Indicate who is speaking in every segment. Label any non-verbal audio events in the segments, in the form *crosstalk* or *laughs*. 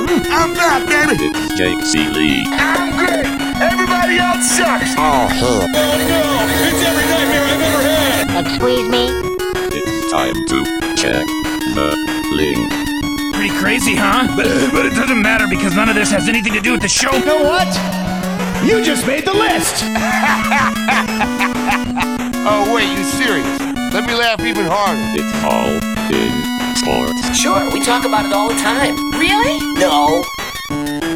Speaker 1: Who's?
Speaker 2: I'm back, baby.
Speaker 3: It's Jake Ciely.
Speaker 2: I'm great. Everybody else sucks.
Speaker 1: Oh, hell.
Speaker 4: no It's every nightmare I've ever had!
Speaker 5: Excuse me?
Speaker 3: It's time to check the link.
Speaker 6: Pretty crazy, huh? But, but it doesn't matter because none of this has anything to do with the show.
Speaker 7: You know what? You just made the list. *laughs*
Speaker 2: Oh, wait, you serious? Let me laugh even harder.
Speaker 3: It's all in sports.
Speaker 8: Sure, we talk about it all the time. Really? No.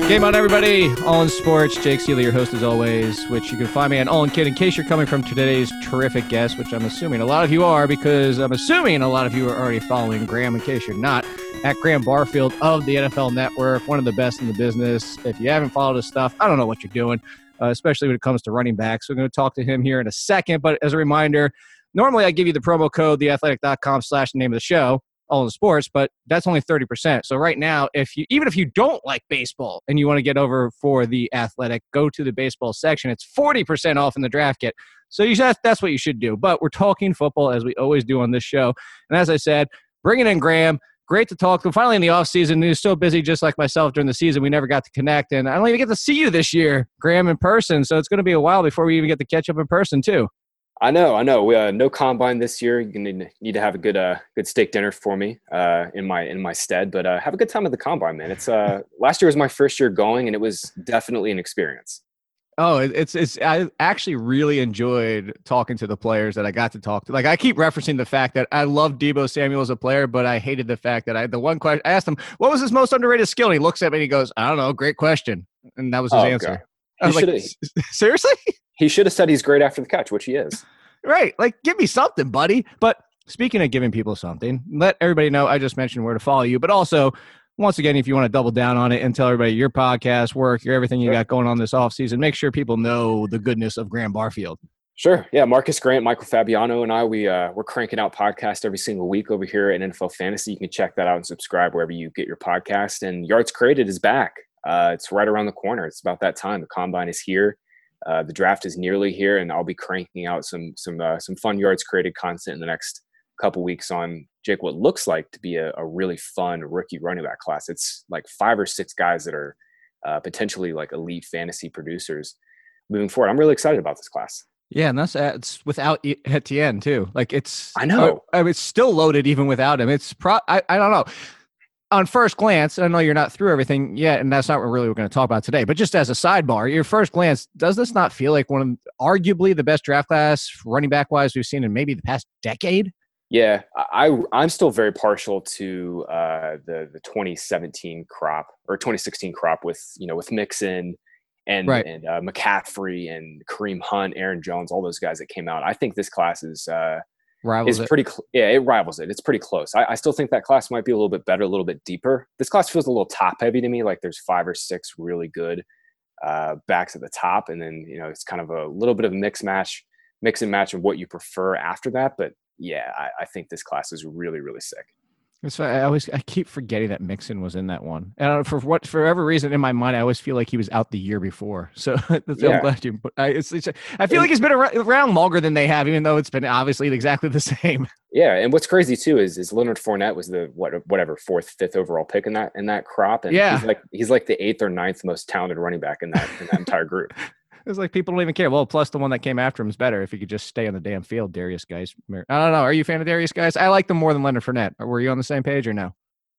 Speaker 9: Game on, everybody. All in Sports. Jake Ciely, your host as always, which you can find me on All in Kid. In case you're coming from today's terrific guest, which I'm assuming a lot of you are, because I'm assuming a lot of you are already following Graham. In case you're not, at Graham Barfield of the NFL Network, one of the best in the business. If you haven't followed his stuff, I don't know what you're doing, uh, especially when it comes to running backs. We're going to talk to him here in a second. But as a reminder, normally I give you the promo code, theathletic.com slash the name of the show all in sports, but that's only 30%. So right now, if you even if you don't like baseball and you want to get over for the athletic, go to the baseball section. It's 40% off in the draft kit. So you should, that's what you should do. But we're talking football as we always do on this show. And as I said, bringing in Graham. Great to talk to. Finally, in the off season, he was so busy, just like myself during the season. We never got to connect, and I don't even get to see you this year, Graham, in person. So it's going to be a while before we even get to catch up in person, too.
Speaker 10: I know, I know. We, uh, no combine this year. You're gonna need, need to have a good, uh, good steak dinner for me uh, in my in my stead. But uh, have a good time at the combine, man. It's uh, *laughs* last year was my first year going, and it was definitely an experience.
Speaker 9: Oh, it's it's. I actually really enjoyed talking to the players that I got to talk to. Like I keep referencing the fact that I love Deebo Samuel as a player, but I hated the fact that I the one question I asked him, "What was his most underrated skill?" And he looks at me and he goes, "I don't know. Great question." And that was his
Speaker 10: Oh,
Speaker 9: answer.
Speaker 10: God.
Speaker 9: I was like, "Seriously?"
Speaker 10: He should have said he's great after the catch, which he is.
Speaker 9: Right? Like, give me something, buddy. But speaking of giving people something, let everybody know. I just mentioned where to follow you, but also. Once again, if you want to double down on it and tell everybody your podcast, work, your everything you got going on this off season, make sure people know the goodness of Graham Barfield.
Speaker 10: Sure. Yeah. Marcus Grant, Michael Fabiano, and I, we uh, we're cranking out podcasts every single week over here at NFL Fantasy. You can check that out and subscribe wherever you get your podcast. And Yards Created is back. Uh, it's right around the corner. It's about that time. The combine is here. Uh, the draft is nearly here, and I'll be cranking out some some uh, some fun Yards Created content in the next couple weeks on Jake. What looks like to be a, a really fun rookie running back class. It's like five or six guys that are uh, potentially like elite fantasy producers moving forward. I'm really excited about this class.
Speaker 9: Yeah, and that's it's without Etienne too. Like it's
Speaker 10: I know.
Speaker 9: I mean, it's still loaded even without him. It's pro. I, I don't know. On first glance, I know you're not through everything yet, and that's not what really we're going to talk about today. But just as a sidebar, your first glance, does this not feel like one of arguably the best draft class running back wise we've seen in maybe the past decade?
Speaker 10: Yeah, I I'm still very partial to uh, the the 2017 crop or 2016 crop with you know with Mixon and
Speaker 9: Right.
Speaker 10: and uh, McCaffrey and Kareem Hunt, Aaron Jones, all those guys that came out. I think this class is uh,
Speaker 9: Rivals
Speaker 10: is
Speaker 9: it.
Speaker 10: pretty cl- yeah it rivals it. It's pretty close. I, I still think that class might be a little bit better, a little bit deeper. This class feels a little top heavy to me. Like there's five or six really good uh, backs at the top, and then you know it's kind of a little bit of a mix match, mix and match of what you prefer after that. But yeah, I, I think this class is really really sick.
Speaker 9: That's why I always I keep forgetting that Mixon was in that one, and uh, for what for whatever reason in my mind I always feel like he was out the year before. *laughs* So that's, I'm glad you. But I, it's, it's, I feel like he's been around longer than they have, even though it's been obviously exactly the *laughs* same.
Speaker 10: Yeah, and what's crazy too is is Leonard Fournette was the what whatever fourth fifth overall pick in that in that crop, and
Speaker 9: Yeah.
Speaker 10: he's like he's like the eighth or ninth most talented running back in that in that entire group. *laughs*
Speaker 9: It's like people don't even care. Well, plus the one that came after him is better if he could just stay on the damn field. Derrius Guice, I don't know. Are you a fan of Derrius Guice? I like them more than Leonard Fournette. Were you on the same page or no?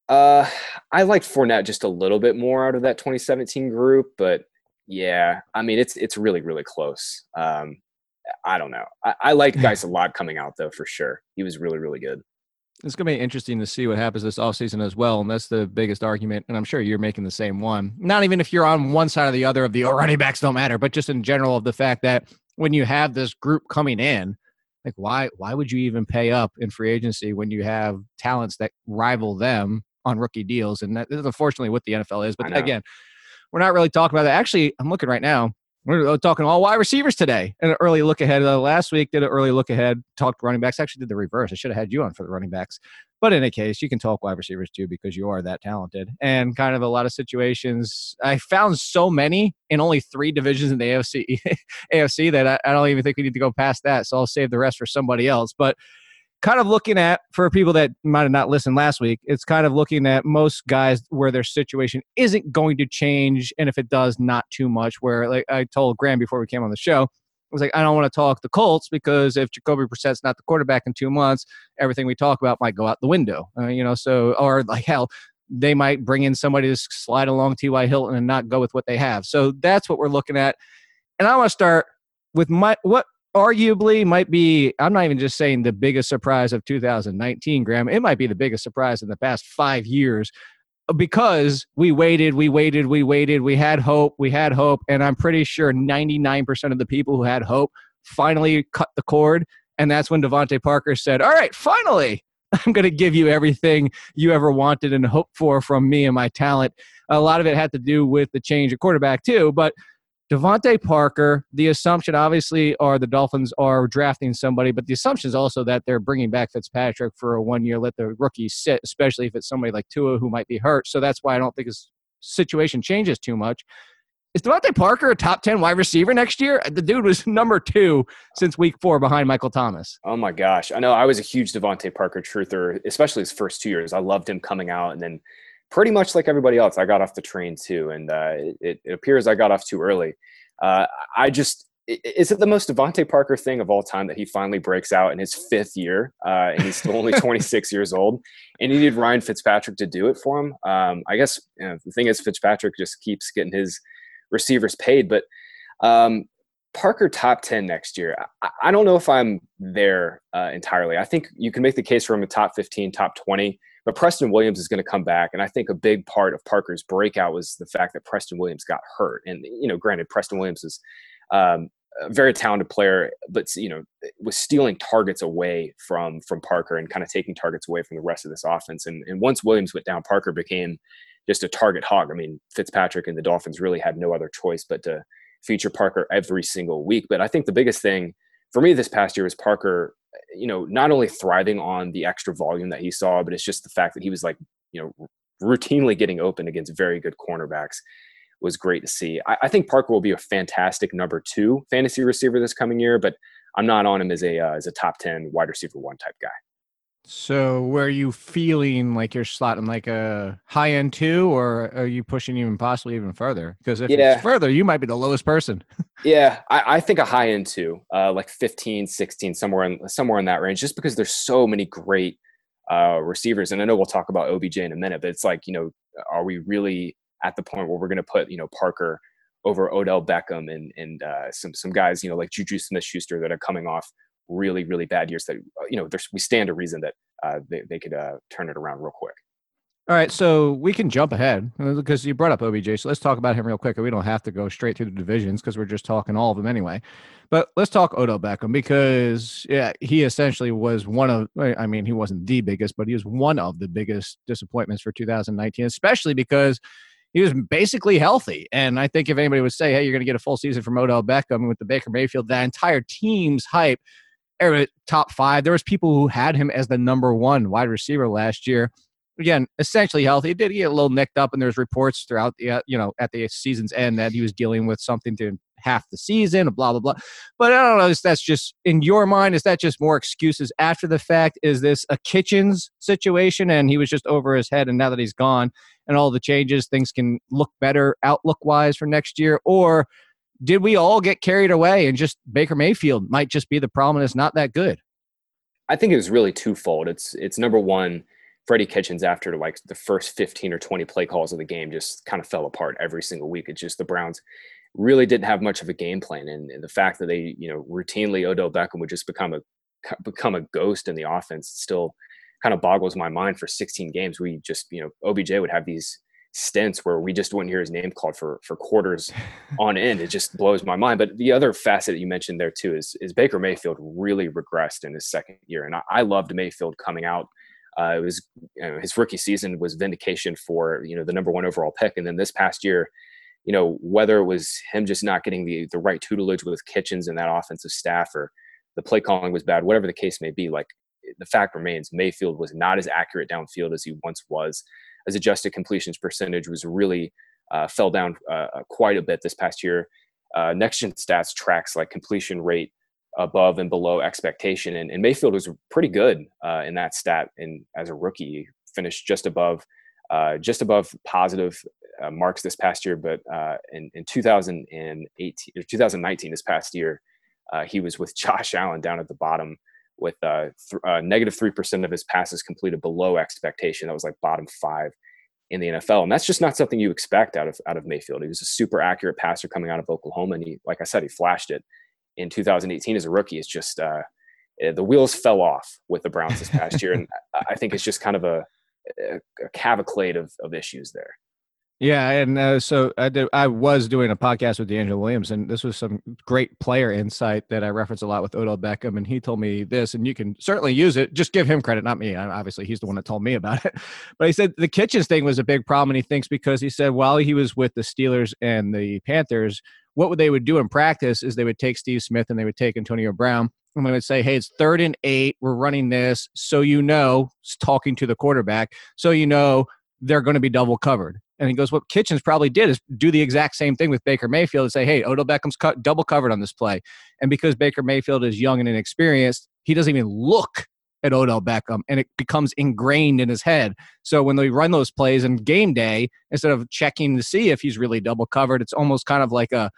Speaker 10: Uh, I liked Fournette just a little bit more out of that 2017 group, but yeah, I mean it's it's really really close. Um, I don't know. I, I like Guice a lot coming out though for sure. He was really really good.
Speaker 9: It's going to be interesting to see what happens this offseason as well. And that's the biggest argument. And I'm sure you're making the same one. Not even if you're on one side or the other of the oh, running backs don't matter, but just in general of the fact that when you have this group coming in, like why why would you even pay up in free agency when you have talents that rival them on rookie deals? And that is unfortunately what the NFL is. But again, we're not really talking about that. Actually, I'm looking right now. We're uh, talking all wide receivers today. And an early look ahead. Uh, last week did an early look ahead. Talked running backs. Actually did the reverse. I should have had you on for the running backs. But in any case, you can talk wide receivers too because you are that talented. And kind of a lot of situations. I found so many in only three divisions in the AFC AFC *laughs* that I, I don't even think we need to go past that. So I'll save the rest for somebody else. But kind of looking at for people that might have not listened last week it's kind of looking at most guys where their situation isn't going to change and if it does not too much where like i told graham before we came on the show i was like i don't want to talk the colts because if jacoby Brissett's not the quarterback in two months everything we talk about might go out the window uh, you know so or like hell they might bring in somebody to slide along ty hilton and not go with what they have. So that's what we're looking at. And i want to start with my what arguably might be i'm not even just saying the biggest surprise of 2019 graham. It might be the biggest surprise in the past five years because we waited we waited we waited we had hope we had hope and i'm pretty sure 99% of the people who had hope finally cut the cord and that's when DeVante Parker said all right finally *laughs* i'm going to give you everything you ever wanted and hoped for from me and my talent. A lot of it had to do with the change of quarterback too but DeVante Parker, the assumption obviously are the Dolphins are drafting somebody, but the assumption is also that they're bringing back Fitzpatrick for a one year, let the rookie sit, especially if it's somebody like Tua who might be hurt. So that's why I don't think his situation changes too much. Is DeVante Parker a top 10 wide receiver next year? The dude was *laughs* number two since week four behind Michael Thomas.
Speaker 10: Oh my gosh. I know I was a huge DeVante Parker truther, especially his first two years. I loved him coming out and then pretty much like everybody else, I got off the train too, and uh, it, it, appears I got off too early. Uh, I just is it the most DeVante Parker thing of all time that he finally breaks out in his fifth year, uh, and he's still only *laughs* 26 years old, and he needed Ryan Fitzpatrick to do it for him. Um, I guess you know, the thing is Fitzpatrick just keeps getting his receivers paid, but um, Parker top 10 next year. I, I don't know if I'm there uh, entirely. I think you can make the case for him a top 15, top 20. But Preston Williams is going to come back, and I think a big part of Parker's breakout was the fact that Preston Williams got hurt. And you know, granted, Preston Williams is um, a very talented player, but you know, was stealing targets away from from Parker and kind of taking targets away from the rest of this offense. And, and once Williams went down, Parker became just a target hog. I mean, Fitzpatrick and the Dolphins really had no other choice but to feature Parker every single week. But I think the biggest thing for me this past year was Parker you know, not only thriving on the extra volume that he saw, but it's just the fact that he was like, you know, routinely getting open against very good cornerbacks was great to see. I, I think Parker will be a fantastic number two fantasy receiver this coming year, but I'm not on him as a uh, as a top ten wide receiver one type guy.
Speaker 9: So, were you feeling like you're slotting like a high end two, or are you pushing even possibly even further? Because if yeah. it's further, you might be the lowest person. *laughs*
Speaker 10: yeah, I, I, think a high end two, uh, like 15, 16, somewhere in somewhere in that range, just because there's so many great uh, receivers. And I know we'll talk about OBJ in a minute, but it's like, you know, are we really at the point where we're going to put, you know, Parker over Odell Beckham and and uh, some some guys, you know, like Juju Smith Schuster that are coming off really, really bad years that, uh, you know, there's we stand a reason that uh, they, they could uh, turn it around real quick.
Speaker 9: All right, so we can jump ahead because you brought up OBJ. So let's talk about him real quick. We don't have to go straight through the divisions because we're just talking all of them anyway. But let's talk Odell Beckham because yeah, he essentially was one of. I mean, he wasn't the biggest, but he was one of the biggest disappointments for 2019, especially because he was basically healthy. And I think if anybody would say, "Hey, you're going to get a full season from Odell Beckham with the Baker Mayfield," that entire team's hype era top five. There was people who had him as the number one wide receiver last year. Again, essentially healthy. Did he did get a little nicked up, and there's reports throughout the uh, you know at the season's end that he was dealing with something to half the season, blah blah blah. But I don't know. That's just in your mind? Is that just more excuses after the fact? Is this a Kitchens situation, and he was just over his head, and now that he's gone, and all the changes, things can look better outlook wise for next year, or did we all get carried away and just Baker Mayfield might just be the problem and it's not that good?
Speaker 10: I think it was really twofold. It's it's number one, Freddie Kitchens after like the first 15 or 20 play calls of the game just kind of fell apart every single week. It's just the Browns really didn't have much of a game plan. And, and the fact that they, you know, routinely Odell Beckham would just become a become a ghost in the offense still kind of boggles my mind for 16 games. We just, you know, OBJ would have these stints where we just wouldn't hear his name called for for quarters *laughs* on end. It just blows my mind. But the other facet you mentioned there too is is Baker Mayfield really regressed in his second year, and I, I loved Mayfield coming out. Uh, it was you know, his rookie season was vindication for you know the number one overall pick, and then this past year, you know whether it was him just not getting the the right tutelage with Kitchens and that offensive staff, or the play calling was bad, whatever the case may be, like the fact remains Mayfield was not as accurate downfield as he once was his adjusted completions percentage was really uh, fell down uh, uh, quite a bit this past year. Uh, next gen stats tracks like completion rate above and below expectation. And, and Mayfield was pretty good uh, in that stat. And as a rookie, he finished just above, uh, just above positive uh, marks this past year. But in, in 2018 or 2019, this past year, he was with *laughs* Josh Allen down at the bottom with uh, th- negative three percent of his passes completed below expectation. That was like bottom five in the NFL, and that's just not something you expect out of out of Mayfield. He was a super accurate passer coming out of Oklahoma, and he, like I said, he flashed it in 2018 as a rookie. It's just uh, eh, the wheels fell off with the Browns this past year, and *laughs* I think it's just kind of a, a, a cavalcade of, of issues there.
Speaker 9: Yeah, and uh, so I did. I was doing a podcast with DeAngelo Williams, and this was some great player insight that I reference a lot with Odell Beckham. And he told me this, and you can certainly use it. Just give him credit, not me. Obviously, he's the one that told me about it. *laughs* But he said the kitchens thing was a big problem, and he thinks because he said while he was with the Steelers and the Panthers, what they would do in practice is they would take Steve Smith and they would take Antonio Brown, and they would say, "Hey, it's third and eight. We're running this, so you know." Talking to the quarterback, so you know they're going to be double covered and he goes, What Kitchens probably did is do the exact same thing with Baker Mayfield and say, Hey, Odell Beckham's cut, double covered on this play. And because Baker Mayfield is young and inexperienced, he doesn't even look at Odell Beckham and it becomes ingrained in his head. So when they run those plays in game day, instead of checking to see if he's really double covered, it's almost kind of like a,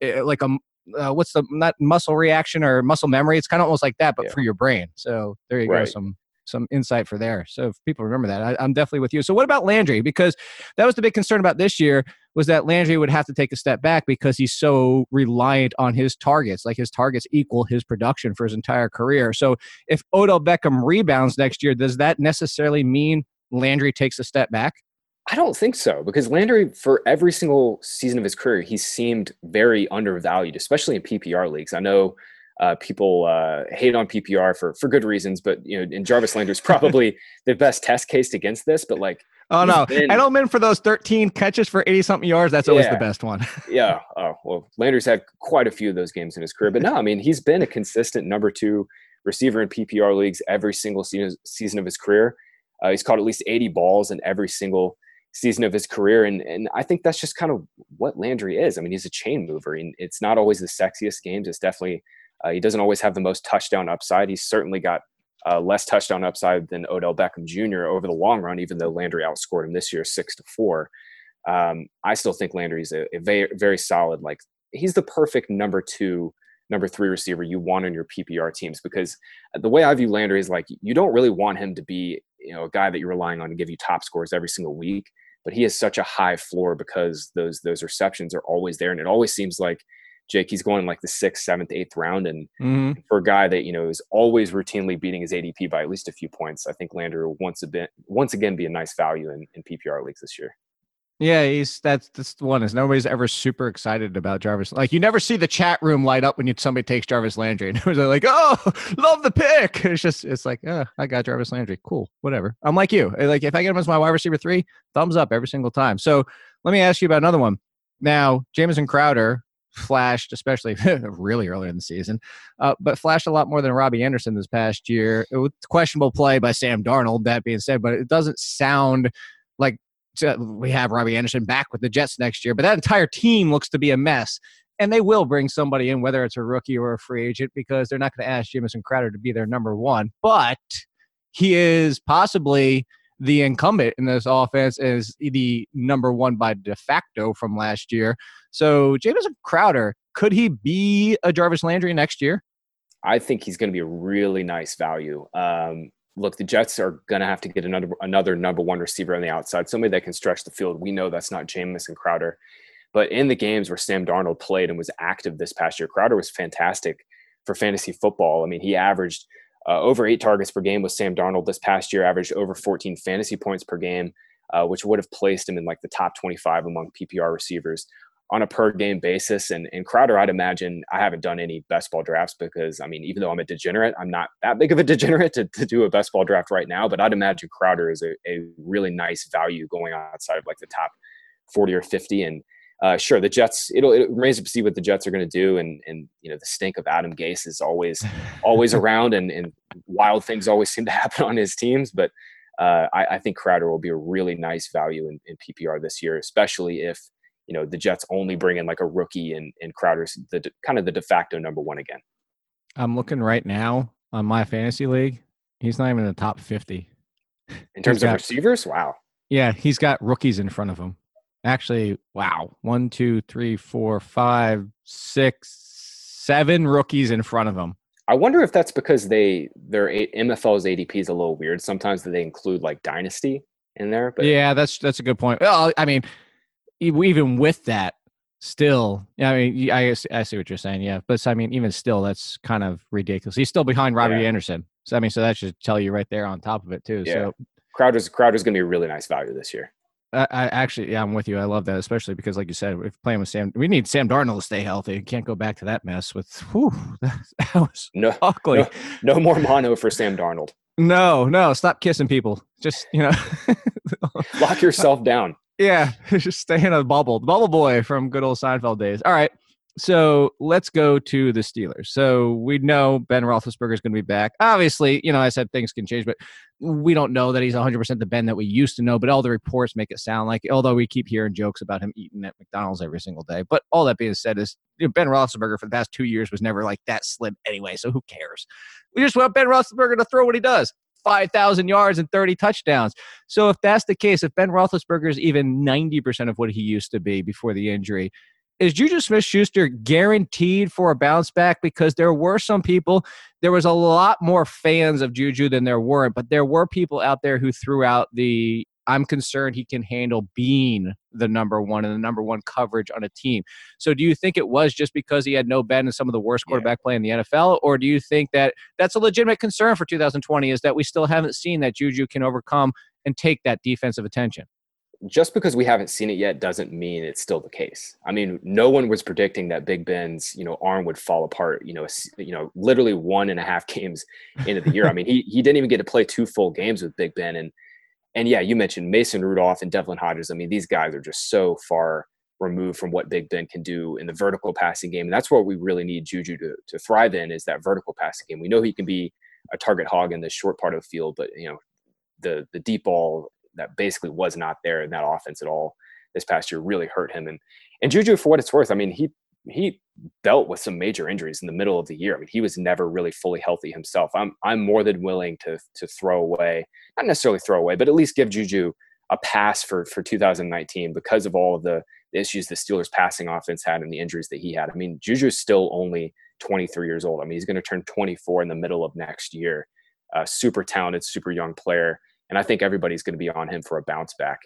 Speaker 9: eh, like a, uh, what's the not muscle reaction or muscle memory? It's kind of almost like that, but yeah. for your brain. So there you right. go. Some some insight for there. So if people remember that, I, am definitely with you. So what about Landry? Because that was the big concern about this year was that Landry would have to take a step back because he's so reliant on his targets. Like his targets equal his production for his entire career. So if Odell Beckham rebounds next year, does that necessarily mean Landry takes a step back?
Speaker 10: I don't think so because Landry, for every single season of his career, he seemed very undervalued, especially in PPR leagues. I know uh, people uh, hate on PPR for for good reasons, but you know, and Jarvis Landry is probably *laughs* the best test case against this. But like,
Speaker 9: oh no, been, Edelman for those 13 catches for 80 something yards, that's always yeah, the best one. *laughs*
Speaker 10: yeah. Oh well, Landry's had quite a few of those games in his career, but no, I mean, he's been a consistent number two receiver in PPR leagues every single season season of his career. Uh, he's caught at least 80 balls in every single season of his career. And and I think that's just kind of what Landry is. I mean, he's a chain mover. And it's not always the sexiest games. It's definitely uh, he doesn't always have the most touchdown upside. He's certainly got uh, less touchdown upside than Odell Beckham Jr. over the long run, even though Landry outscored him this year six to four. Um, I still think Landry's a, a very, very solid. Like he's the perfect number two, number three receiver you want on your PPR teams because the way I view Landry is like you don't really want him to be you know a guy that you're relying on to give you top scores every single week, but he has such a high floor because those those receptions are always there, and it always seems like Jake, he's going like the sixth, seventh, eighth round. And mm-hmm. for a guy that, you know, is always routinely beating his ADP by at least a few points, I think Landry will once, a bit, once again be a nice value in, in PPR leagues this year.
Speaker 9: Yeah, he's that's that's the one is nobody's ever super excited about Jarvis. Like you never see the chat room light up when you, somebody takes Jarvis Landry, and *laughs* it was like, "Oh, love the pick." *laughs* It's just it's like, "Oh, I got Jarvis Landry, cool, whatever." I'm like you. Like if I get him as my wide receiver three, thumbs up every single time. So let me ask you about another one. Now, Jamison Crowder, flashed, especially *laughs* really early in the season, uh, but flashed a lot more than Robbie Anderson this past year. It questionable play by Sam Darnold, that being said, but it doesn't sound like we have Robbie Anderson back with the Jets next year, but that entire team looks to be a mess. And they will bring somebody in, whether it's a rookie or a free agent, because they're not going to ask Jamison Crowder to be their number one. But he is possibly the incumbent in this offense is the number one by de facto from last year. So Jamison Crowder, could he be a Jarvis Landry next year?
Speaker 10: I think he's going to be a really nice value. Um, look, the Jets are going to have to get another another number one receiver on the outside, somebody that can stretch the field. We know that's not Jamison Crowder, but in the games where Sam Darnold played and was active this past year, Crowder was fantastic for fantasy football. I mean, he averaged uh, over eight targets per game with Sam Darnold this past year, averaged over 14 fantasy points per game, uh, which would have placed him in like the top 25 among PPR receivers on a per game basis. And, and Crowder, I'd imagine I haven't done any best ball drafts because I mean, even though I'm a degenerate, I'm not that big of a *laughs* degenerate to, to do a best ball draft right now. But I'd imagine Crowder is a, a really nice value going outside of like the top 40 or 50. And uh, sure, the Jets. It'll it remains to see what the Jets are going to do, and and you know the stink of Adam Gase is always always *laughs* around, and and wild things always seem to *laughs* happen on his teams. But uh, I, I, think Crowder will be a really nice value in, in PPR this year, especially if you know the Jets only bring in like a rookie and and Crowder's the kind of the de facto number one again.
Speaker 9: I'm looking right now on my fantasy league. He's not even in the top 50.
Speaker 10: In terms of
Speaker 9: got-
Speaker 10: receivers, wow.
Speaker 9: Yeah, he's got rookies in front of him. Actually, wow. One, two, three, four, five, six, seven rookies in front of him.
Speaker 10: I wonder if that's because they their MFL's ADP is a little weird. Sometimes that they include like dynasty in there, but
Speaker 9: yeah, that's that's a good point. Well, I mean, even with that, still, yeah, I mean, I I see what you're saying. Yeah, but I mean, even still, that's kind of ridiculous. He's still behind Robbie
Speaker 10: Yeah.
Speaker 9: Anderson. So I mean, so that should tell you right there on top of it too.
Speaker 10: Yeah.
Speaker 9: So
Speaker 10: Crowder's Crowder's going to be a really nice value this year.
Speaker 9: I, I actually, yeah, I'm with you. I love that, especially because, like you said, if playing with Sam, we need Sam Darnold to stay healthy. You Can't go back to that mess with. Whew, *laughs* that was
Speaker 10: No,
Speaker 9: ugly.
Speaker 10: no, no more mono for Sam Darnold.
Speaker 9: No, no, stop kissing people. Just you know,
Speaker 10: Lock yourself down. *laughs*
Speaker 9: yeah, *laughs* just stay in a bubble. Bubble boy from good old Seinfeld days. All right, so let's go to the Steelers. So we know Ben Roethlisberger is going to be back. Obviously, you know, I said things can change, but we don't know that he's 100% the Ben that we used to know. But all the reports make it sound like, although we keep hearing jokes about him eating at McDonald's every single day. But all that being said, is you know, Ben Roethlisberger for the past two years was never like that slim anyway. So who cares? We just want Ben Roethlisberger to throw what he does. 5,000 yards and 30 touchdowns. So if that's the case, if Ben Roethlisberger is even 90% of what he used to be before the injury, is Juju Smith Schuster guaranteed for a bounce back? Because there were some people, there was a lot more fans of Juju than there weren't, but there were people out there who threw out the I'm concerned he can handle being the number one and the number one coverage on a team. So do you think it was just because he had no Ben and some of the worst
Speaker 10: Yeah.
Speaker 9: quarterback play in the NFL? Or do you think that that's a legitimate concern for 2020 is that we still haven't seen that Juju can overcome and take that defensive attention?
Speaker 10: Just because we haven't seen it yet doesn't mean it's still the case. I mean, no one was predicting that Big Ben's you know arm would fall apart. You know, you know, literally one and a half *laughs* games into the year. I mean, he he didn't even get to play two full games with Big Ben, and and yeah, you mentioned Mason Rudolph and Devlin Hodges. I mean, these guys are just so far removed from what Big Ben can do in the vertical passing game, and that's what we really need Juju to to thrive in is that vertical passing game. We know he can be a target hog in the short part of the field, but you know, the the deep ball that basically was not there in that offense at all this past year really hurt him. And and Juju, for what it's worth, I mean, he he dealt with some major injuries in the middle of the year. I mean, he was never really fully healthy himself. I'm I'm more than willing to to throw away, not necessarily throw away, but at least give Juju a pass for for 2019 because of all of the issues the Steelers passing offense had and the injuries that he had. I mean, Juju's still only 23 years old. I mean, he's going to turn 24 in the middle of next year. Super talented, super young player, and I think everybody's going to be on him for a bounce back.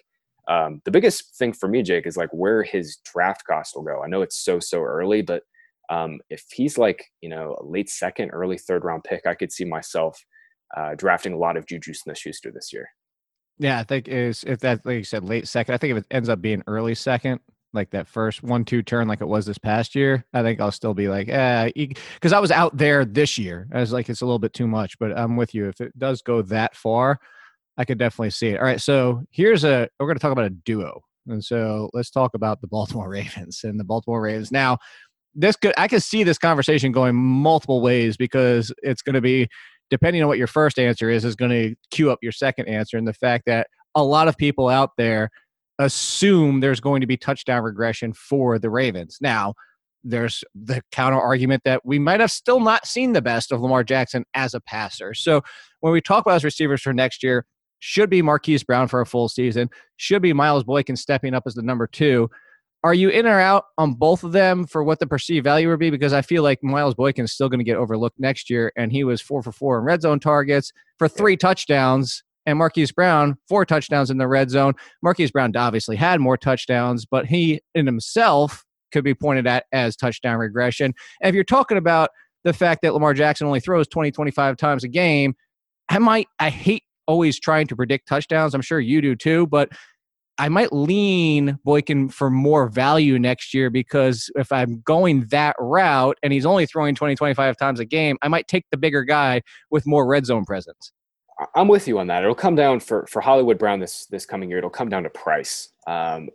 Speaker 10: Um, the biggest thing for me, Jake, is like where his draft cost will go. I know it's so so early, but um, if he's like you know a late second, early third round pick, I could see myself uh, drafting a lot of Juju Smith-Schuster this year.
Speaker 9: Yeah, I think is if that like you said late second. I think if it ends up being early second, like that first one two turn, like it was this past year, I think I'll still be like, eh, because I was out there this year. I was like, it's a little bit too much, but I'm with you. If it does go that far, I could definitely see it. All right, so here's a we're going to talk about a duo, and so let's talk about the *laughs* Baltimore Ravens and the Baltimore Ravens. Now, this could I could see this conversation going multiple ways because it's going to be depending on what your first answer is, is going to cue up your second answer. And the fact that a lot of people out there assume there's going to be touchdown regression for the Ravens. Now, there's the counter argument that we might have still not seen the best of Lamar Jackson as a passer. So when we talk about his receivers for next year, should be Marquise Brown for a full season, should be Miles Boykin stepping up as the number two. Are you in or out on both of them for what the perceived value would be? Because I feel like Miles Boykin is still going to get overlooked next year, and he was four for four in red zone targets for three touchdowns, and Marquise Brown four touchdowns in the red zone. Marquise Brown obviously had more touchdowns, but he in himself could be pointed at as touchdown regression. And if you're talking about the fact that Lamar Jackson only throws 20, 25 times a game, I might I hate always trying to predict touchdowns. I'm sure you do too, but I might lean Boykin for more value next year because if I'm going that route and he's only throwing 20, 25 times a game, I might take the bigger guy with more red zone presence.
Speaker 10: I'm with you on that. It'll come down for for Hollywood Brown this this coming year. It'll come down to price. Um,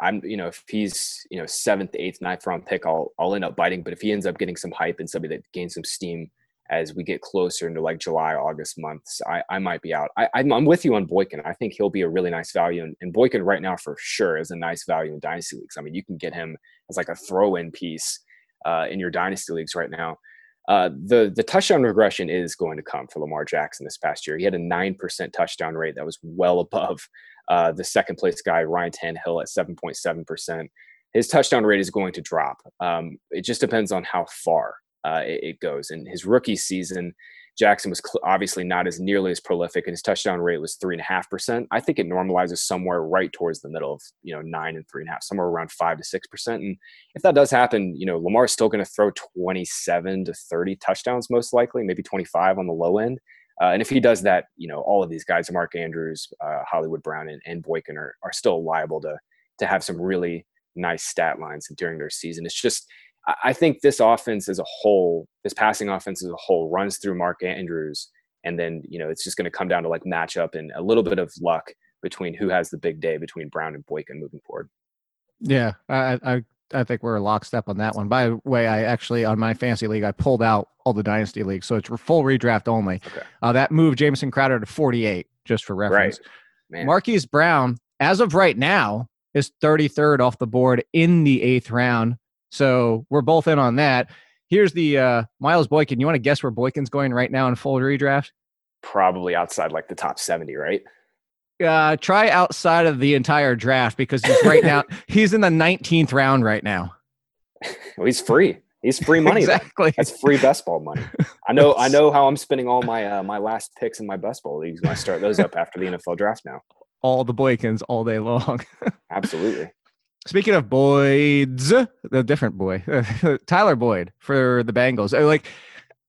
Speaker 10: I'm you know if he's you know seventh, eighth, ninth round pick, I'll I'll end up biting. But if he ends up getting some hype and somebody that gains some steam as we get closer into like July, August months, I, I might be out. I, I'm, I'm with you on Boykin. I think he'll be a really nice value, and, and Boykin right now for sure is a nice value in dynasty leagues. I mean, you can get him as like a throw-in piece uh, in your dynasty leagues right now. Uh, the the touchdown regression is going to come for Lamar Jackson this past year. He had a nine percent touchdown rate that was well above uh, the second place guy Ryan Tannehill at seven point seven percent. His touchdown rate is going to drop. Um, it just depends on how far uh, it, it goes. And his rookie season, Jackson was cl- obviously not as nearly as prolific, and his touchdown rate was three and a half percent. I think it normalizes somewhere right towards the middle of you know nine and three and a half, somewhere around five to six percent. And if that does happen, you know Lamar's still going to throw twenty seven to thirty touchdowns, most likely, maybe twenty five on the low end. Uh, and if he does that, you know all of these guys, Mark Andrews, uh, Hollywood Brown, and, and Boykin are are still liable to to have some really nice stat lines during their season. It's just I think this offense as a whole, this passing offense as a whole, runs through Mark Andrews, and then you know it's just going to come down to like matchup and a little bit of luck between who has the big day between Brown and Boykin moving forward.
Speaker 9: Yeah, I I I think we're lockstep on that one. By the way, I actually on my fantasy league I pulled out all the dynasty leagues, so it's full redraft only.
Speaker 10: Okay.
Speaker 9: Uh, that moved Jamison Crowder to 48, just for reference.
Speaker 10: Man.
Speaker 9: Marquise Brown, as of right now, is 33rd off the board in the eighth round. So we're both in on that. Here's the uh, Miles Boykin. You want to guess where Boykin's going right now in full redraft?
Speaker 10: probably outside like the top 70, right?
Speaker 9: Uh, try outside of the entire draft because he's right now *laughs* he's in the 19th round right now.
Speaker 10: Well, he's free. He's free money.
Speaker 9: exactly.
Speaker 10: That's free best ball money. I know. I *laughs* know how I'm spending all my uh, my last picks in my best ball leagues when I start those up after the NFL draft. Now,
Speaker 9: all the Boykins all day long. *laughs*
Speaker 10: absolutely.
Speaker 9: Speaking of Boyds, the different boy, *laughs* Tyler Boyd for the Bengals. Uh, Like,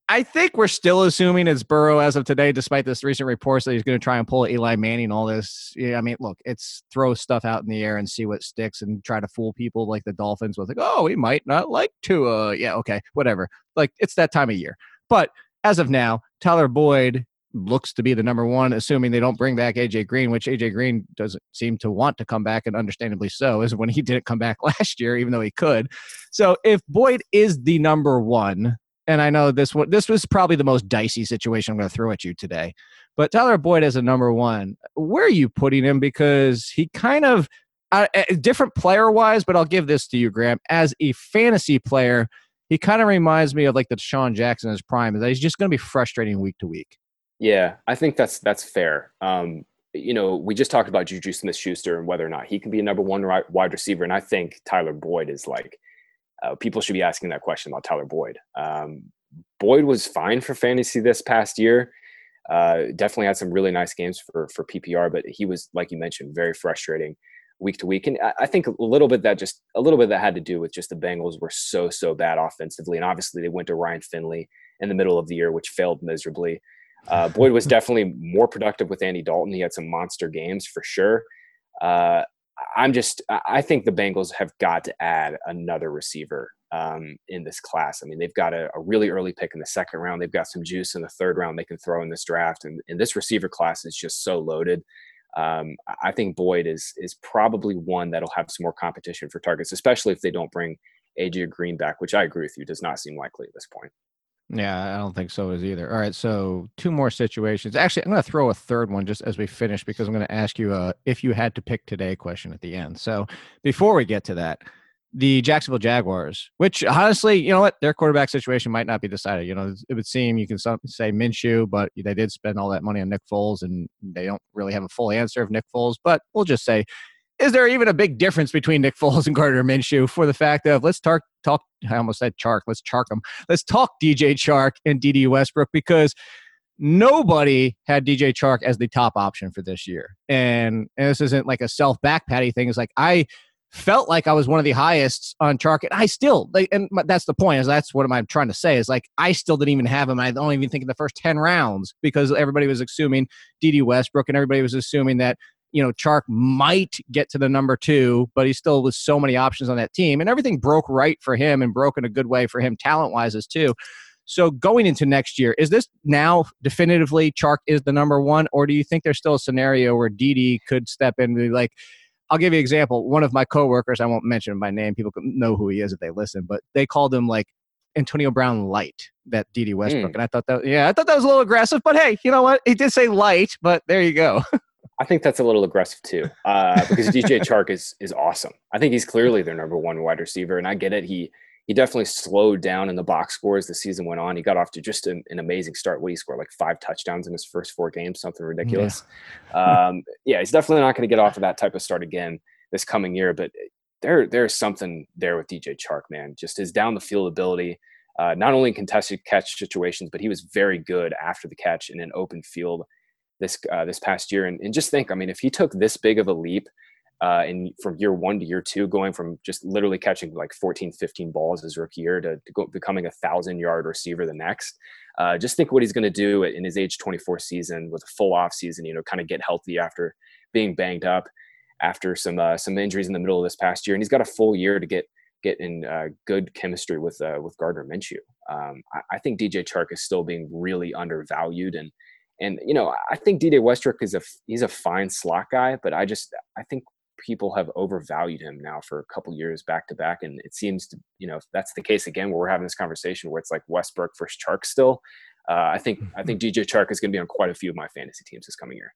Speaker 9: I think we're still assuming it's Burrow as of today, despite this recent reports that he's going to try and pull Eli Manning. All this, yeah. I mean, look, it's throw stuff out in the air and see what sticks, and try to fool people like the Dolphins with like, oh, he might not like to. Yeah, okay, whatever. Like, it's that time of year. But as of now, Tyler Boyd looks to be the number one, assuming they don't bring back AJ Green, which AJ Green doesn't seem to want to come back, and understandably so, *laughs* is when he didn't come back *laughs* last year, even though he could. So if Boyd is the number one, and I know this one, this was probably the most dicey situation I'm going to throw at you today, but Tyler Boyd as a number one, where are you putting him? Because he kind of uh, different player wise, but I'll give this to you, Graham, as a fantasy player. He kind of reminds me of like DeSean Jackson in his prime. Is that he's just going to be frustrating week to week.
Speaker 10: Yeah, I think that's that's fair. Um, you know, we just talked about Juju Smith Schuster and whether or not he can be a number one ri- wide receiver. And I think Tyler Boyd is like, uh, people should be asking that question about Tyler Boyd. Um, Boyd was fine for fantasy this past year. Uh, definitely had some really nice games for for PPR, but he was, like you mentioned, very frustrating week to week. And I, I think a little bit that just a little bit that had to do with just the Bengals were so so bad offensively, and obviously they went to Ryan Finley in the middle of the year, which failed miserably. Uh, Boyd was definitely more productive with Andy Dalton. He had some monster games for sure. Uh, I'm just, I think the Bengals have got to add another receiver um, in this class. I mean, they've got a, a really early pick in the second round. They've got some juice in the third round they can throw in this draft, and, and this receiver class is just so loaded. Um, I- I think Boyd is is probably one that'll have some more competition for targets, especially if they don't bring AJ Green back, which I agree with you, does not seem likely at this point.
Speaker 9: Yeah, I don't think so is either. All right, so two more situations. Actually, I'm going to throw a third one just as we finish because I'm going to ask you a if you had to pick today question at the end. So before we get to that, the Jacksonville Jaguars, which honestly, you know what, their quarterback situation might not be decided. You know, it would seem you can say Minshew, but they did spend all that money on Nick Foles, and they don't really have a full answer of Nick Foles. But we'll just say is there even a big difference between Nick Foles and Gardner Minshew for the fact of let's talk talk I almost said Chark, let's chark them. Let's talk DJ Chark and Dede Westbrook because nobody had DJ Chark as the top option for this year. And, and this isn't like a self back patty thing. It's like I felt like I was one of the highest on Chark, and I still like, and that's the point. Is that's what I'm trying to say is like I still didn't even have him. I don't even think in the first ten rounds because everybody was assuming Dede Westbrook, and everybody was assuming that you know, Chark might get to the number two, but he still with so many options on that team. And everything broke right for him and broke in a good way for him, talent wise, as too. So going into next year, is this now definitively Chark is the number one, or do you think there's still a scenario where Dede could step in and be like, I'll give you an example. One of my coworkers, I won't mention him by name, people know who he is if they listen, but they called him like Antonio Brown light, that Dede Westbrook.
Speaker 10: Mm.
Speaker 9: And I thought that, yeah, I thought that was a little aggressive, but hey, you know what? He did say light, but there you go. *laughs*
Speaker 10: I think that's a little aggressive too, uh, because DJ *laughs* Chark is is awesome. I think he's clearly their number one wide receiver, and I get it. He he definitely slowed down in the box score as the season went on. He got off to just an, an amazing start. What he scored like five touchdowns in his first four games, something ridiculous. Yeah, *laughs* um, yeah he's definitely not going to get off of that type of start again this coming year. But there, there's something there with DJ Chark, man. Just his down the field ability, uh, not only in contested catch situations, but he was very good after the catch in an open field this uh, this past year. And, and just think, I mean, if he took this big of a leap uh, in from year one to year two, going from just literally catching like 14, 15 balls his rookie year to, to go, becoming a thousand yard receiver the next. Uh, just think what he's going to do in his age 24 season with a full off season, you know, kind of get healthy after being banged up after some uh, some injuries in the middle of this past year, and he's got a full year to get get in uh, good chemistry with uh, with Gardner Minshew. Um, I, I, think DJ Chark is still being really undervalued, and and you know I think DJ Westbrook is a he's a fine slot guy, but I just I think people have overvalued him now for a couple years back to back, and it seems to you know if that's the case again where we're having this conversation where it's like Westbrook versus Chark still. Uh, I think I think DJ Chark is going to be on quite a few of my fantasy teams this coming year.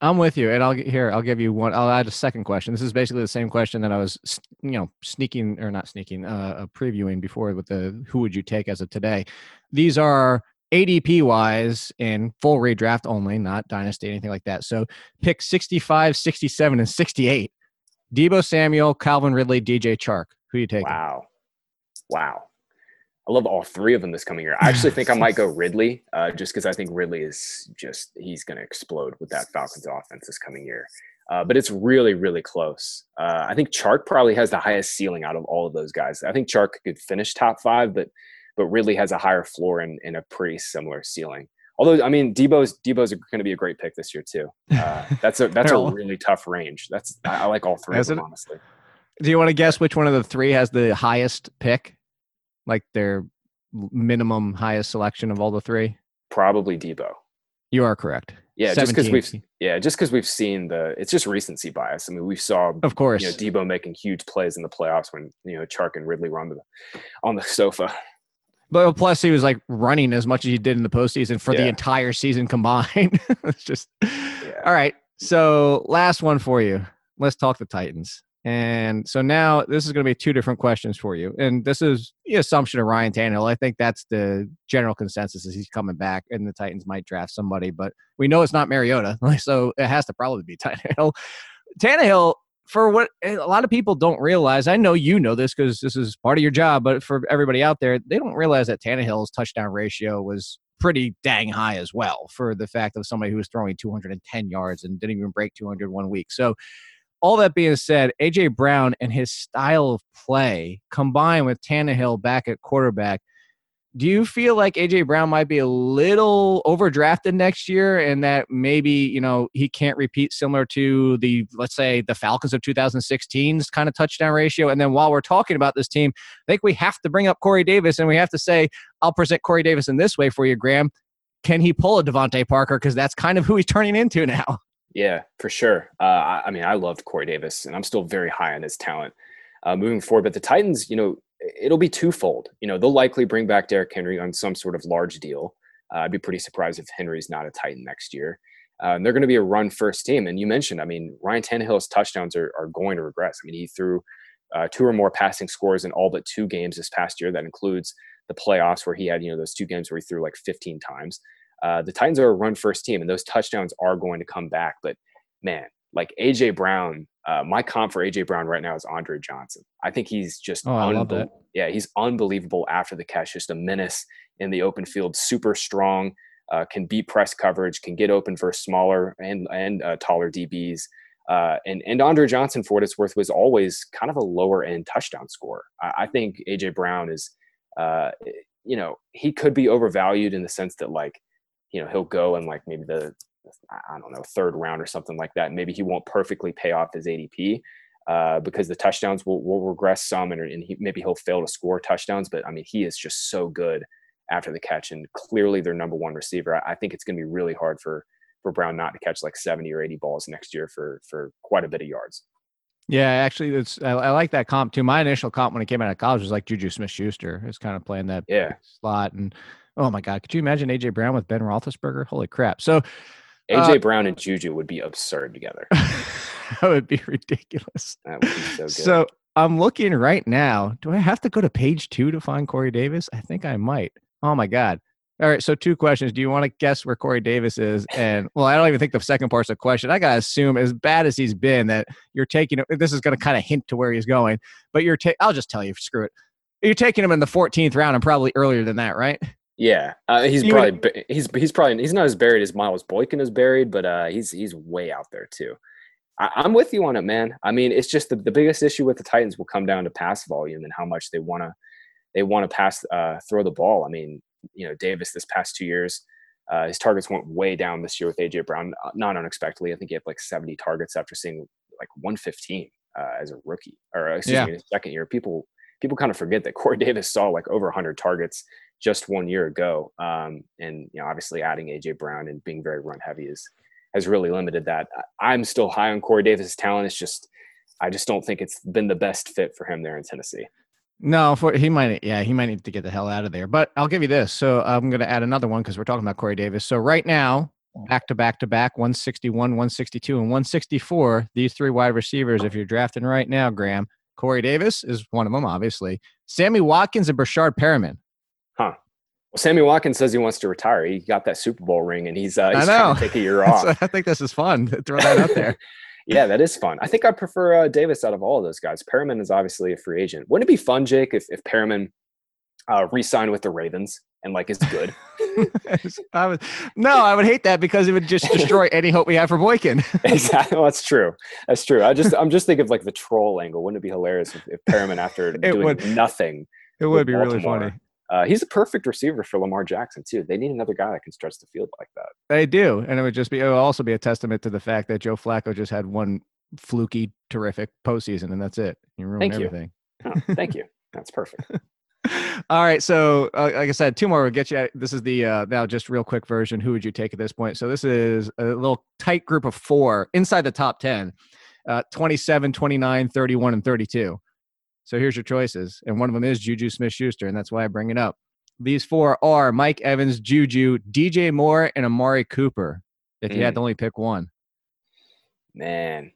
Speaker 9: I'm with you, and I'll get here. I'll give you one. I'll add a second question. This is basically the same question that I was, you know, sneaking or not sneaking, uh, uh, previewing before with the who would you take as of today. These are ADP wise in full redraft only, not dynasty, anything like that. So pick 65, 67, and 68. Deebo Samuel, Calvin Ridley, DJ Chark. Who you take?
Speaker 10: Wow, wow. I love all three of them this coming year. I actually think I might go *laughs* Ridley, uh, just because I think Ridley is just he's going to explode with that Falcons offense this coming year. Uh, but it's really, really close. Uh, I think Chark probably has the highest ceiling out of all of those guys. I think Chark could finish top five, but but Ridley has a higher floor and, and a pretty similar ceiling. Although I mean, Deebo's Deebo's going to be a great pick this year too. Uh, *laughs* that's a that's a really tough range. That's I, like all three of them honestly.
Speaker 9: Do you want to guess which one of the three has the highest pick? like their minimum highest selection of all the three?
Speaker 10: Probably Deebo.
Speaker 9: You are correct.
Speaker 10: Yeah, 17. just because we've yeah, just because we've seen the it's just recency bias. I mean, we saw
Speaker 9: of course
Speaker 10: you know Deebo making huge plays in the playoffs when you know Chark and Ridley were on the on the sofa.
Speaker 9: But plus, he was like running as much as he did in the postseason for yeah. the entire season combined. *laughs* it's just yeah. all right. So last one for you. Let's talk the Titans. And so now this is going to be two different questions for you. And this is the assumption of Ryan Tannehill. I think that's the general consensus is he's coming back and the Titans might draft somebody, but we know it's not Mariota. *laughs* So it has to probably be Tannehill. Tannehill, for what eh, a lot of people don't realize, I know you know this because this is part of your job, but for everybody out there, they don't realize that Tannehill's touchdown ratio was pretty dang high as well for the fact of somebody who was throwing 210 yards and didn't even break 200 one week. So all that being said, AJ Brown and his style of play combined with Tannehill back at quarterback, do you feel like AJ Brown might be a little overdrafted next year and that maybe, you know, he can't repeat similar to the, let's say, the Falcons of 2016's kind of touchdown ratio? And then while we're talking about this team, I think we have to bring up Corey Davis and we have to say, I'll present Corey Davis in this way for you, Graham. Can he pull a DeVante Parker? Because that's kind of who he's turning into now. *laughs*
Speaker 10: Yeah, for sure. Uh, I, I, mean, I loved Corey Davis, and I'm still very high on his talent uh, moving forward. But the Titans, you know, it'll be twofold. You know, they'll likely bring back Derrick Henry on some sort of large deal. Uh, I'd be pretty surprised if Henry's not a Titan next year. Uh, and they're going to be a run first team. And you mentioned, I mean, Ryan Tannehill's touchdowns are, are going to regress. I mean, he threw uh, two or more passing scores in all but two games this past year. That includes the playoffs where he had, you know, those two games where he threw like 15 times. Uh, the Titans are a run first team, and those touchdowns are going to come back. But man, like AJ Brown, uh, my comp for AJ Brown right now is Andre Johnson. I think he's just
Speaker 9: oh, unbe-
Speaker 10: yeah, he's unbelievable after the catch, just a menace in the open field, super strong, uh, can beat press coverage, can get open for smaller and and uh, taller DBs. Uh, and and Andre Johnson, for what it's worth, was always kind of a lower end touchdown scorer. I, I think AJ Brown is, uh, you know, he could be overvalued in the sense that like you know he'll go and like maybe the I don't know third round or something like that. Maybe he won't perfectly pay off his ADP uh, because the touchdowns will, will regress some, and, and he, maybe he'll fail to score touchdowns. But I mean, he is just so good after the catch, and clearly their number one receiver. I, I think it's going to be really hard for for Brown not to catch like seventy or eighty balls next year for for quite a bit of yards.
Speaker 9: Yeah, actually, it's I, I, like that comp too. My initial comp when I came out of college was like Juju Smith Schuster. It's kind of playing that
Speaker 10: yeah.
Speaker 9: slot, and oh my god, could you imagine AJ Brown with Ben Roethlisberger? Holy crap! So
Speaker 10: AJ uh, Brown and Juju would be absurd together. *laughs*
Speaker 9: that would be ridiculous.
Speaker 10: That would be so good.
Speaker 9: So I'm looking right now. Do I have to go to page two to find Corey Davis? I think I might. Oh my god. All right, so two questions. Do you want to guess where Corey Davis is? And well, I don't even think the second part's a question. I gotta assume, as bad as he's been, that you're taking. This is going to kind of hint to where he's going. But you're. Ta- I'll just tell you. Screw it. You're taking him in the 14th round, and probably earlier than that, right?
Speaker 10: Yeah, uh, he's
Speaker 9: You
Speaker 10: probably bu- he's he's probably he's not as buried as Miles Boykin is buried, but uh, he's he's way out there too. I, I'm with you on it, man. I mean, it's just the, the biggest issue with the Titans will come down to pass volume and how much they want to they want to pass uh, throw the ball. I mean, you know, Davis this past two years, uh, his targets went way down this year with AJ Brown, uh, not unexpectedly. I think he had like 70 targets after seeing like 115 uh, as a rookie, or uh, excuse
Speaker 9: Yeah.
Speaker 10: me, his second year. People people kind of forget that Corey *laughs* Davis saw like over 100 targets just one year ago. Um, and you know, obviously adding AJ Brown and being very run heavy is has really limited that. I'm still high on Corey Davis' talent. It's just I just don't think it's been the best fit for him there in Tennessee.
Speaker 9: No, for he might. Yeah, he might need to get the hell out of there. But I'll give you this. So I'm going to add another one because we're talking about Corey Davis. So right now, back to back to back, 161, 162, and 164. These three wide receivers, if you're drafting right now, Graham, Corey Davis is one of them, obviously. Sammy Watkins and Breshad Perriman.
Speaker 10: Well, Sammy Watkins says he wants to retire. He got that Super Bowl ring, and he's uh,
Speaker 9: I
Speaker 10: he's trying to take a year *laughs* off.
Speaker 9: I think this is fun. Throw that out there. *laughs*
Speaker 10: yeah, that is fun. I think I prefer uh, Davis out of all of those guys. Perriman is obviously a free agent. Wouldn't it be fun, Jake, if if Perriman uh, re-signed with the Ravens and like is good? *laughs*
Speaker 9: I would, no, I would hate that because it would just destroy any hope we have for Boykin.
Speaker 10: exactly. Well, that's true. That's true. I just I'm just thinking of like the troll angle. Wouldn't it be hilarious if, if Perriman after doing
Speaker 9: would.
Speaker 10: nothing?
Speaker 9: It would be really funny.
Speaker 10: Uh, he's a perfect receiver for Lamar Jackson too. They need another guy that can stretch the field like that.
Speaker 9: They do, and it would just be. It would also be a testament to the fact that Joe Flacco just had one fluky, terrific postseason, and that's it. You ruined
Speaker 10: Thank you.
Speaker 9: everything.
Speaker 10: Oh, thank you. *laughs* That's perfect. *laughs*
Speaker 9: All right, so uh, like I said, two more will get you. At, this is the uh, now just real quick version. Who would you take at this point? So this is a little tight group of four inside the top 10, uh, 27, 29, 31, and 32. So here's your choices, and one of them is Juju Smith-Schuster, and that's why I bring it up. These four are Mike Evans, Juju, DJ Moore, and Amari Cooper. If you had to only pick one,
Speaker 10: Man,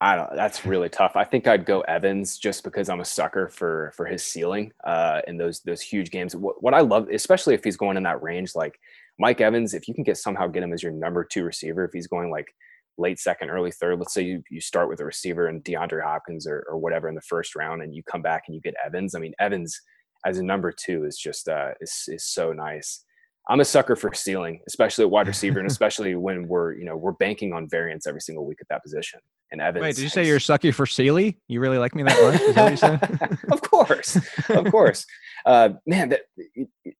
Speaker 10: I don't. That's really tough. I think I'd go Evans just because I'm a sucker for for his ceiling uh, in those those huge games. What, what I love, especially if he's going in that range, like Mike Evans, if you can get somehow get him as your number two receiver, if he's going like late second, early third. Let's say you, you start with a receiver and DeAndre Hopkins or, or whatever in the first round, and you come back and you get Evans. I mean, Evans as a number two is just uh, is is so nice. I'm a sucker for ceiling, especially at wide receiver, and *laughs* especially when we're you know we're banking on variance every single week at that position. And Evans.
Speaker 9: wait, did you say you're sucky for Ciely? You really like me that much? Is that what you said? *laughs*
Speaker 10: of course, of course. *laughs* Uh, man, that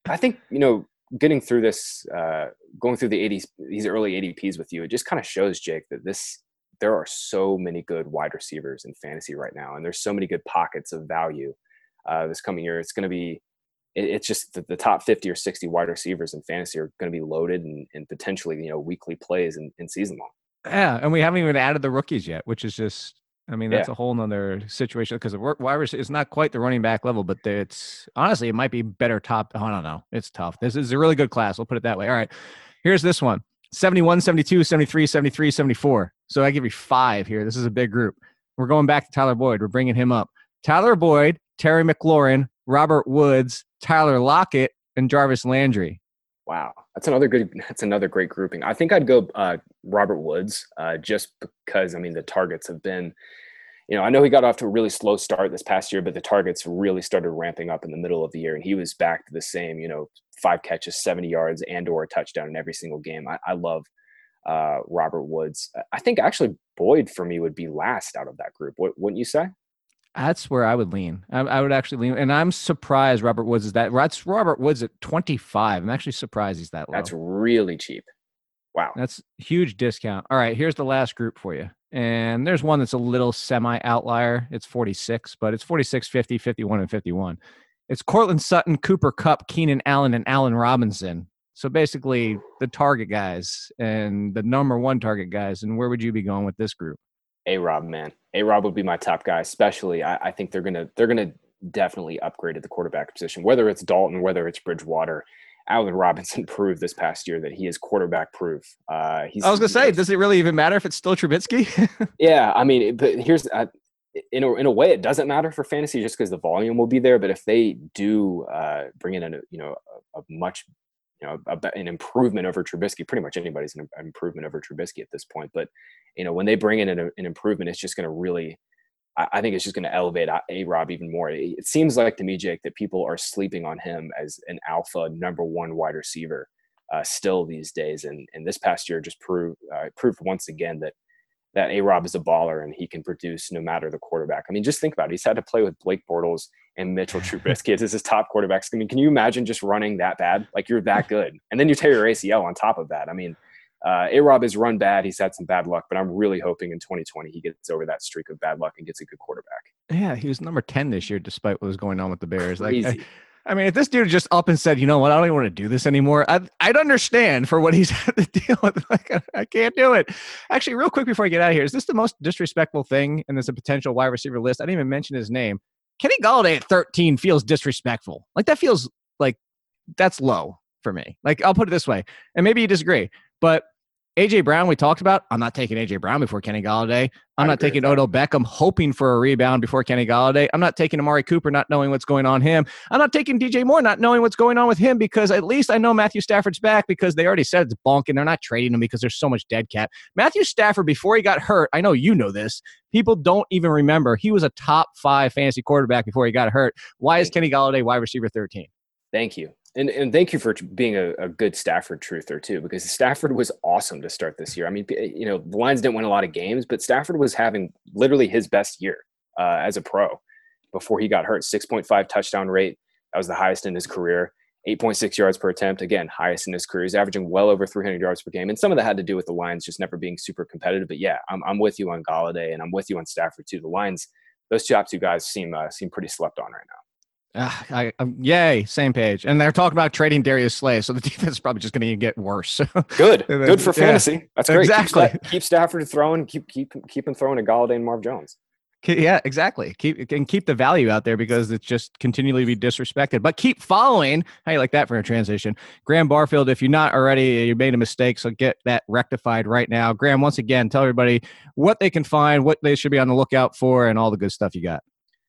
Speaker 10: I think you know, getting through this, uh, going through the 80s, these early ADPs with you, it just kind of shows Jake that this there are so many good wide receivers in fantasy right now, and there's so many good pockets of value uh, this coming year. It's going to be. it- It's just that the top 50 or 60 wide receivers in fantasy are going to be loaded and, and potentially, you know, weekly plays in season long.
Speaker 9: Yeah, and we haven't even added the rookies yet, which is just. I mean, that's
Speaker 10: Yeah.
Speaker 9: a whole nother situation because the wide receiver is not quite the running back level, but it's honestly it might be better top. I don't know. It's tough. This is a really good class. We'll put it that way. All right, here's this one: 71, 72, 73, 73, 74. So I give you five here. This is a big group. We're going back to Tyler Boyd. We're bringing him up. Tyler Boyd, Terry McLaurin, Robert Woods, Tyler Lockett, and Jarvis Landry.
Speaker 10: Wow, that's another good. That's another great grouping. I think I'd go uh, Robert Woods, uh, just because I mean the targets have been, you know, I know he got off to a really slow start this past year, but the targets really started ramping up in the middle of the year, and he was back to the same, you know, five catches, seventy yards, and or a touchdown in every single game. I, I love uh, Robert Woods. I think actually Boyd for me would be last out of that group. What wouldn't you say?
Speaker 9: That's where I would lean. I, I would actually lean, and I'm surprised Robert Woods is that. That's Robert Woods at 25. I'm actually surprised he's that low.
Speaker 10: That's really cheap. Wow.
Speaker 9: That's huge discount. All right, here's the last group for you. And there's one that's a little semi outlier. It's 46, but it's 46, 50, 51, and 51. It's Courtland Sutton, Cooper Kupp, Keenan Allen, and Allen Robinson. So basically, the target guys and the number one target guys. And where would you be going with this group?
Speaker 10: A Rob, man. A Rob would be my top guy, especially. I, I think they're gonna they're gonna definitely upgrade at the quarterback position, whether it's Dalton, whether it's Bridgewater. Allen Robinson *laughs* proved this past year that he is quarterback proof. Uh, he's,
Speaker 9: I was gonna say, does it really even matter if it's still Trubisky? *laughs*
Speaker 10: yeah. I mean, but here's I, in a, in a way, it doesn't matter for fantasy just because the volume will be there. But if they do uh, bring in a you know a, a much you know a, an improvement over Trubisky, pretty much anybody's an improvement over Trubisky at this point. But you know when they bring in an, an improvement, it's just going to really I think it's just going to elevate A Rob even more. It seems like to me, Jake, that people are sleeping on him as an alpha number one wide receiver uh, still these days. And, and this past year just proved uh, proved once again that that A Rob is a baller and he can produce no matter the quarterback. I mean, just think about it. He's had to play with Blake Bortles and Mitchell *laughs* Trubisky as his top quarterbacks. I mean, can you imagine just running that bad? Like you're that good, and then you tear your ACL on top of that. I mean uh, A Rob has run bad. He's had some bad luck, but I'm really hoping in 2020 he gets over that streak of bad luck and gets a good quarterback.
Speaker 9: Yeah, he was number 10 this year, despite what was going on with the Bears.
Speaker 10: Crazy.
Speaker 9: Like, I, I mean, if this dude just up and said, you know what, I don't even want to do this anymore, I'd, I'd understand for what he's *laughs* had to deal with. Like, I, can't do it. Actually, real quick before I get out of here, is this the most disrespectful thing? And there's a potential wide receiver list. I didn't even mention his name. Kenny Golladay at 13 feels disrespectful. Like, that feels like that's low for me. Like, I'll put it this way, and maybe you disagree, but AJ Brown, we talked about. I'm not taking AJ Brown before Kenny Golladay. I'm not taking Odell Beckham hoping for a rebound before Kenny Golladay. I'm not taking Amari Cooper not knowing what's going on him. I'm not taking DJ Moore not knowing what's going on with him because at least I know Matthew Stafford's back because they already said it's bonk and they're not trading him because there's so much dead cap. Matthew Stafford, before he got hurt, I know you know this. People don't even remember he was a top five fantasy quarterback before he got hurt. Why is Kenny Golladay wide receiver 13?
Speaker 10: Thank you and and thank you for being a, a, good Stafford truther too, because Stafford was awesome to start this year. I mean, you know, the Lions didn't win a lot of games, but Stafford was having literally his best year uh, as a pro before he got hurt. Six point five touchdown rate, that was the highest in his career. 8.6 yards per attempt, again, highest in his career. He's averaging well over 300 yards per game. And some of that had to do with the Lions just never being super competitive. But yeah, I'm, I'm with you on Golladay and I'm with you on Stafford too. The Lions, those top two guys seem uh, seem pretty slept on right now.
Speaker 9: Uh, I, um, yay, same page. And they're talking about trading Darius Slay, so the *laughs* defense is probably just going to get worse. *laughs*
Speaker 10: good, good for fantasy. Yeah, That's great.
Speaker 9: Exactly.
Speaker 10: Keep, keep, Stafford throwing. Keep keep keep him throwing to Golladay and Marv Jones.
Speaker 9: Yeah, exactly. Keep and keep the value out there because it's just continually be disrespected. But keep following. How you like that for a transition? Graham Barfield. If you're not already, you made a mistake, so get that rectified right now. Graham, once again, tell everybody what they can find, what they should be on the lookout for, and all the good stuff you got.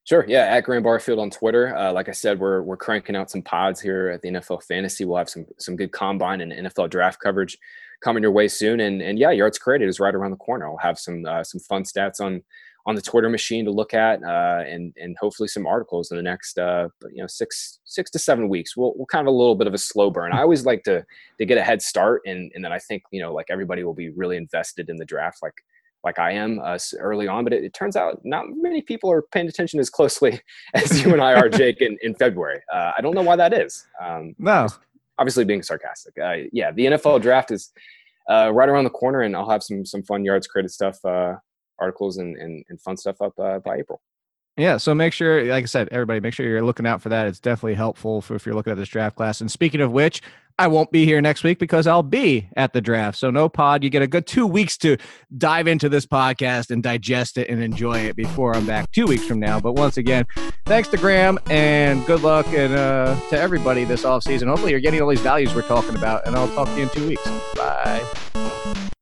Speaker 10: Sure. Yeah, at Graham Barfield on Twitter. Uh, like I said, we're we're cranking out some pods here at the NFL Fantasy. We'll have some some good combine and NFL draft coverage coming your way soon. And and yeah, yards created is right around the corner. I'll have some uh, some fun stats on on the Twitter machine to look at, uh, and and hopefully some articles in the next uh, you know six six to seven weeks. We'll we'll kind of a little bit of a slow burn. I always like to to get a head start, and and then I think you know like everybody will be really invested in the draft. Like like I am uh, early on, but it, it, turns out not many people are paying attention as closely *laughs* as you and I are, Jake, in, in February. Uh, I don't know why that is. Um,
Speaker 9: no,
Speaker 10: obviously being sarcastic. Uh, yeah, the NFL draft is uh, right around the corner, and I'll have some some fun yards created stuff, uh, articles, and, and, and fun stuff up uh, by April.
Speaker 9: Yeah, so make sure, like I said, everybody, make sure you're looking out for that. It's definitely helpful for if you're looking at this draft class. And speaking of which, I won't be here next week because I'll be at the draft. So no pod. You get a good two weeks to dive into this podcast and digest it and enjoy it before I'm back two weeks from now. But once again, thanks to Graham and good luck and uh, to everybody this off season. Hopefully you're getting all these values we're talking about, and I'll talk to you in two weeks. Bye.